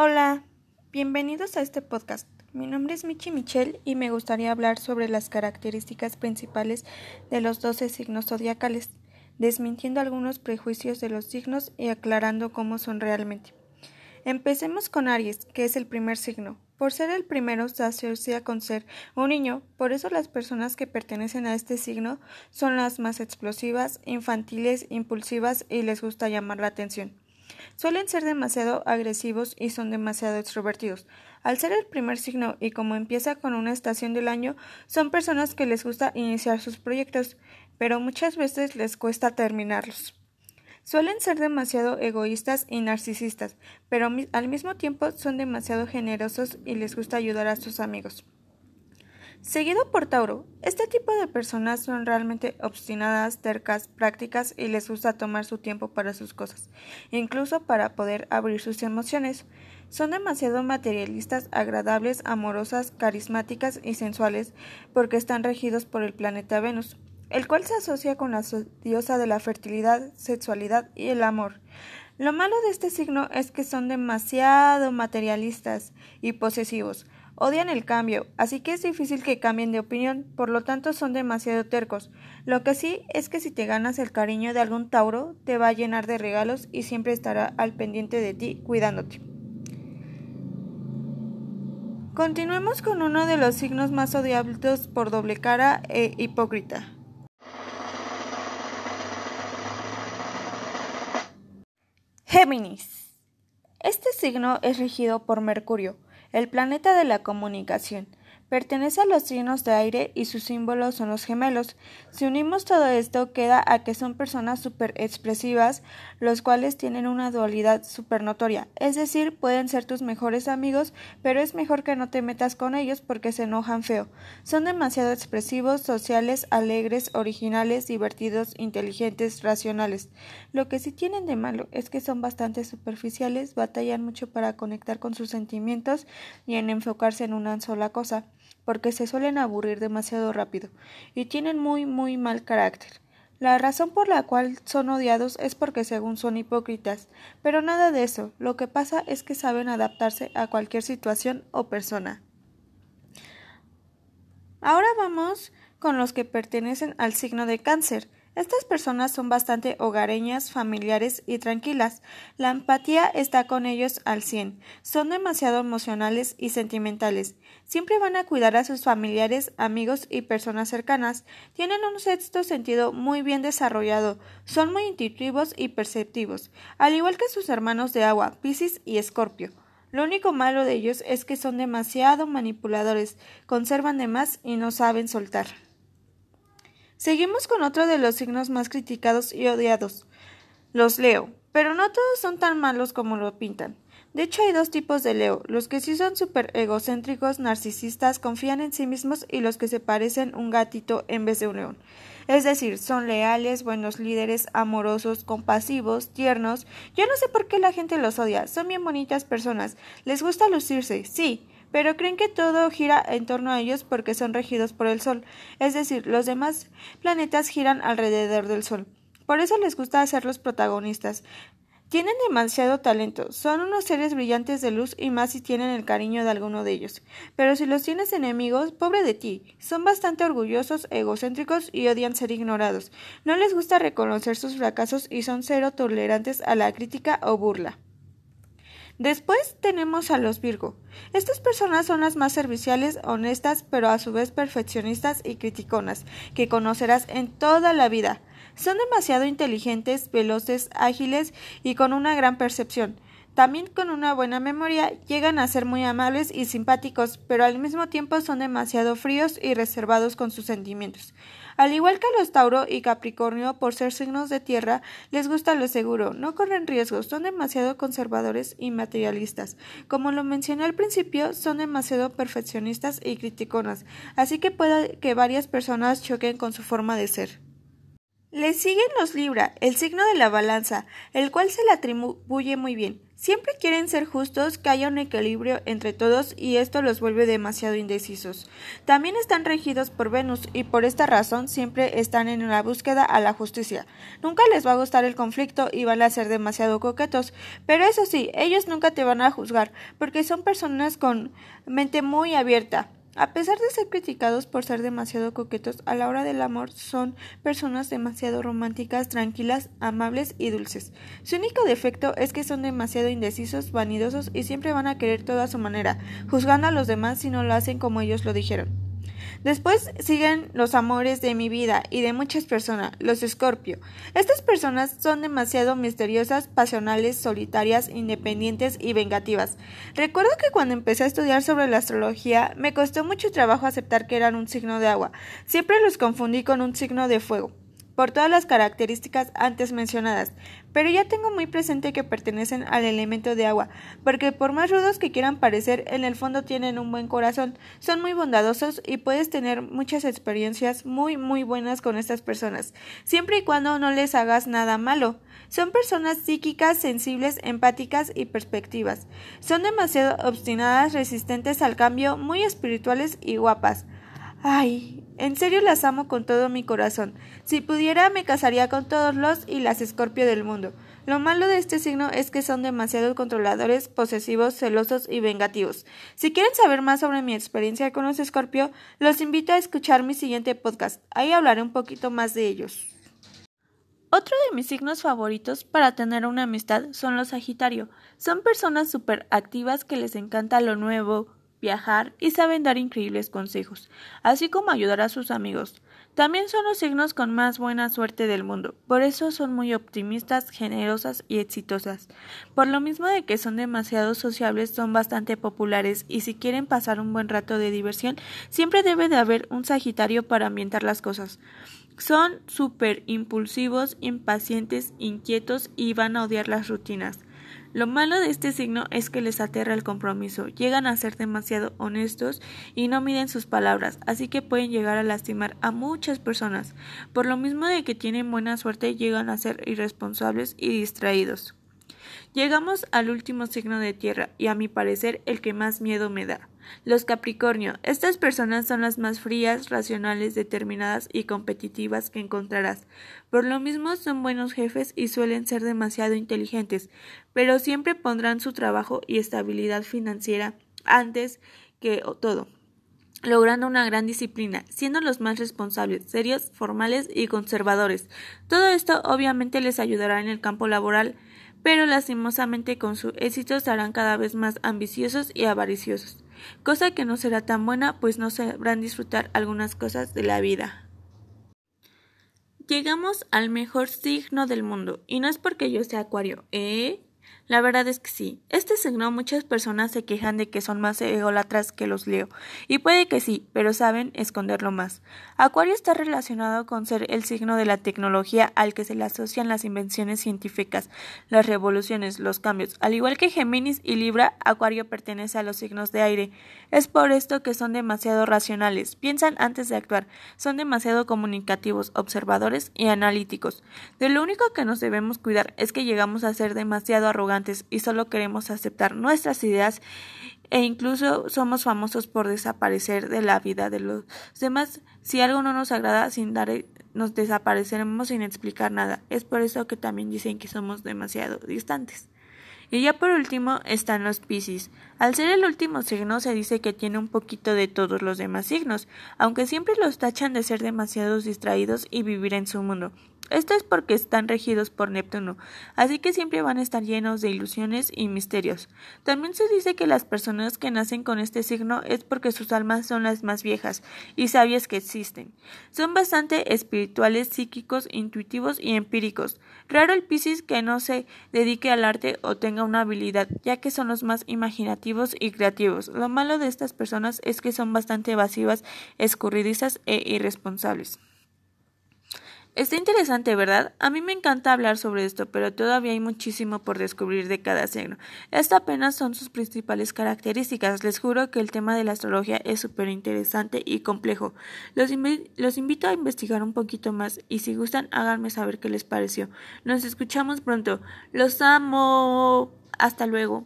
Hola, bienvenidos a este podcast. Mi nombre es Michi Michel y me gustaría hablar sobre las características principales de los doce signos zodiacales, desmintiendo algunos prejuicios de los signos y aclarando cómo son realmente. Empecemos con Aries, que es el primer signo. Por ser el primero se asocia con ser un niño, por eso las personas que pertenecen a este signo son las más explosivas, infantiles, impulsivas y les gusta llamar la atención. Suelen ser demasiado agresivos y son demasiado extrovertidos. Al ser el primer signo y como empieza con una estación del año, son personas que les gusta iniciar sus proyectos, pero muchas veces les cuesta terminarlos. Suelen ser demasiado egoístas y narcisistas, pero al mismo tiempo son demasiado generosos y les gusta ayudar a sus amigos. Seguido por Tauro, este tipo de personas son realmente obstinadas, tercas, prácticas y les gusta tomar su tiempo para sus cosas, incluso para poder abrir sus emociones. Son demasiado materialistas, agradables, amorosas, carismáticas y sensuales porque están regidos por el planeta Venus, el cual se asocia con la diosa de la fertilidad, sexualidad y el amor. Lo malo de este signo es que son demasiado materialistas y posesivos, Odian el cambio, así que es difícil que cambien de opinión, por lo tanto son demasiado tercos. Lo que sí es que si te ganas el cariño de algún Tauro, te va a llenar de regalos y siempre estará al pendiente de ti, cuidándote. Continuemos con uno de los signos más odiables por doble cara e hipócrita. Géminis. Este signo es regido por Mercurio el planeta de la comunicación. Pertenece a los signos de aire y sus símbolos son los gemelos. Si unimos todo esto, queda a que son personas súper expresivas, los cuales tienen una dualidad súper notoria. Es decir, pueden ser tus mejores amigos, pero es mejor que no te metas con ellos porque se enojan feo. Son demasiado expresivos, sociales, alegres, originales, divertidos, inteligentes, racionales. Lo que sí tienen de malo es que son bastante superficiales, batallan mucho para conectar con sus sentimientos y en enfocarse en una sola cosa porque se suelen aburrir demasiado rápido y tienen muy muy mal carácter. La razón por la cual son odiados es porque según son hipócritas, pero nada de eso, lo que pasa es que saben adaptarse a cualquier situación o persona. Ahora vamos con los que pertenecen al signo de cáncer. Estas personas son bastante hogareñas, familiares y tranquilas. La empatía está con ellos al cien. Son demasiado emocionales y sentimentales. Siempre van a cuidar a sus familiares, amigos y personas cercanas. Tienen un sexto sentido muy bien desarrollado. Son muy intuitivos y perceptivos, al igual que sus hermanos de agua, Piscis y Escorpio. Lo único malo de ellos es que son demasiado manipuladores, conservan de más y no saben soltar. Seguimos con otro de los signos más criticados y odiados, los Leo, pero no todos son tan malos como lo pintan. De hecho, hay dos tipos de Leo, los que sí son súper egocéntricos, narcisistas, confían en sí mismos y los que se parecen un gatito en vez de un león. Es decir, son leales, buenos líderes, amorosos, compasivos, tiernos. Yo no sé por qué la gente los odia, son bien bonitas personas, les gusta lucirse, sí, pero creen que todo gira en torno a ellos porque son regidos por el Sol, es decir, los demás planetas giran alrededor del Sol. Por eso les gusta ser los protagonistas. Tienen demasiado talento, son unos seres brillantes de luz y más si tienen el cariño de alguno de ellos. Pero si los tienes enemigos, pobre de ti. Son bastante orgullosos, egocéntricos y odian ser ignorados. No les gusta reconocer sus fracasos y son cero tolerantes a la crítica o burla. Después tenemos a los Virgo. Estas personas son las más serviciales, honestas, pero a su vez perfeccionistas y criticonas, que conocerás en toda la vida. Son demasiado inteligentes, veloces, ágiles y con una gran percepción. También con una buena memoria llegan a ser muy amables y simpáticos, pero al mismo tiempo son demasiado fríos y reservados con sus sentimientos. Al igual que los Tauro y Capricornio, por ser signos de tierra, les gusta lo seguro, no corren riesgos, son demasiado conservadores y materialistas. Como lo mencioné al principio, son demasiado perfeccionistas y criticonas, así que puede que varias personas choquen con su forma de ser. Le siguen los Libra, el signo de la balanza, el cual se le atribuye muy bien. Siempre quieren ser justos, que haya un equilibrio entre todos y esto los vuelve demasiado indecisos. También están regidos por Venus y por esta razón siempre están en la búsqueda a la justicia. Nunca les va a gustar el conflicto y van a ser demasiado coquetos, pero eso sí, ellos nunca te van a juzgar porque son personas con mente muy abierta. A pesar de ser criticados por ser demasiado coquetos, a la hora del amor son personas demasiado románticas, tranquilas, amables y dulces. Su único defecto es que son demasiado indecisos, vanidosos y siempre van a querer todo a su manera, juzgando a los demás si no lo hacen como ellos lo dijeron. Después siguen los amores de mi vida y de muchas personas, los Escorpio. Estas personas son demasiado misteriosas, pasionales, solitarias, independientes y vengativas. Recuerdo que cuando empecé a estudiar sobre la astrología me costó mucho trabajo aceptar que eran un signo de agua. Siempre los confundí con un signo de fuego por todas las características antes mencionadas, pero ya tengo muy presente que pertenecen al elemento de agua, porque por más rudos que quieran parecer, en el fondo tienen un buen corazón, son muy bondadosos y puedes tener muchas experiencias muy muy buenas con estas personas, siempre y cuando no les hagas nada malo. Son personas psíquicas, sensibles, empáticas y perspectivas. Son demasiado obstinadas, resistentes al cambio, muy espirituales y guapas. Ay, en serio las amo con todo mi corazón. Si pudiera me casaría con todos los y las escorpio del mundo. Lo malo de este signo es que son demasiado controladores, posesivos, celosos y vengativos. Si quieren saber más sobre mi experiencia con los escorpio, los invito a escuchar mi siguiente podcast. Ahí hablaré un poquito más de ellos. Otro de mis signos favoritos para tener una amistad son los Sagitario. Son personas súper activas que les encanta lo nuevo, viajar y saben dar increíbles consejos, así como ayudar a sus amigos. También son los signos con más buena suerte del mundo, por eso son muy optimistas, generosas y exitosas. Por lo mismo de que son demasiado sociables, son bastante populares y si quieren pasar un buen rato de diversión, siempre debe de haber un Sagitario para ambientar las cosas. Son súper impulsivos, impacientes, inquietos y van a odiar las rutinas. Lo malo de este signo es que les aterra el compromiso, llegan a ser demasiado honestos y no miden sus palabras, así que pueden llegar a lastimar a muchas personas. Por lo mismo de que tienen buena suerte, llegan a ser irresponsables y distraídos. Llegamos al último signo de tierra y a mi parecer el que más miedo me da. Los Capricornio. Estas personas son las más frías, racionales, determinadas y competitivas que encontrarás. Por lo mismo son buenos jefes y suelen ser demasiado inteligentes, pero siempre pondrán su trabajo y estabilidad financiera antes que todo logrando una gran disciplina, siendo los más responsables, serios, formales y conservadores. Todo esto obviamente les ayudará en el campo laboral, pero lastimosamente con su éxito serán cada vez más ambiciosos y avariciosos cosa que no será tan buena pues no sabrán disfrutar algunas cosas de la vida. Llegamos al mejor signo del mundo, y no es porque yo sea acuario, ¿eh? La verdad es que sí. Este signo muchas personas se quejan de que son más egolatras que los Leo. Y puede que sí, pero saben esconderlo más. Acuario está relacionado con ser el signo de la tecnología al que se le asocian las invenciones científicas, las revoluciones, los cambios. Al igual que Géminis y Libra, Acuario pertenece a los signos de aire. Es por esto que son demasiado racionales, piensan antes de actuar, son demasiado comunicativos, observadores y analíticos. De lo único que nos debemos cuidar es que llegamos a ser demasiado arrogantes y solo queremos aceptar nuestras ideas e incluso somos famosos por desaparecer de la vida de los demás. Si algo no nos agrada, sin dar, nos desapareceremos sin explicar nada. Es por eso que también dicen que somos demasiado distantes. Y ya por último están los Piscis. Al ser el último signo se dice que tiene un poquito de todos los demás signos, aunque siempre los tachan de ser demasiados distraídos y vivir en su mundo. Esto es porque están regidos por Neptuno, así que siempre van a estar llenos de ilusiones y misterios. También se dice que las personas que nacen con este signo es porque sus almas son las más viejas y sabias que existen. Son bastante espirituales, psíquicos, intuitivos y empíricos. Raro el Piscis que no se dedique al arte o tenga una habilidad, ya que son los más imaginativos y creativos. Lo malo de estas personas es que son bastante evasivas, escurridizas e irresponsables. Está interesante, ¿verdad? A mí me encanta hablar sobre esto, pero todavía hay muchísimo por descubrir de cada signo. Estas apenas son sus principales características. Les juro que el tema de la astrología es súper interesante y complejo. Los, los invito a investigar un poquito más y si gustan háganme saber qué les pareció. Nos escuchamos pronto. Los amo. Hasta luego.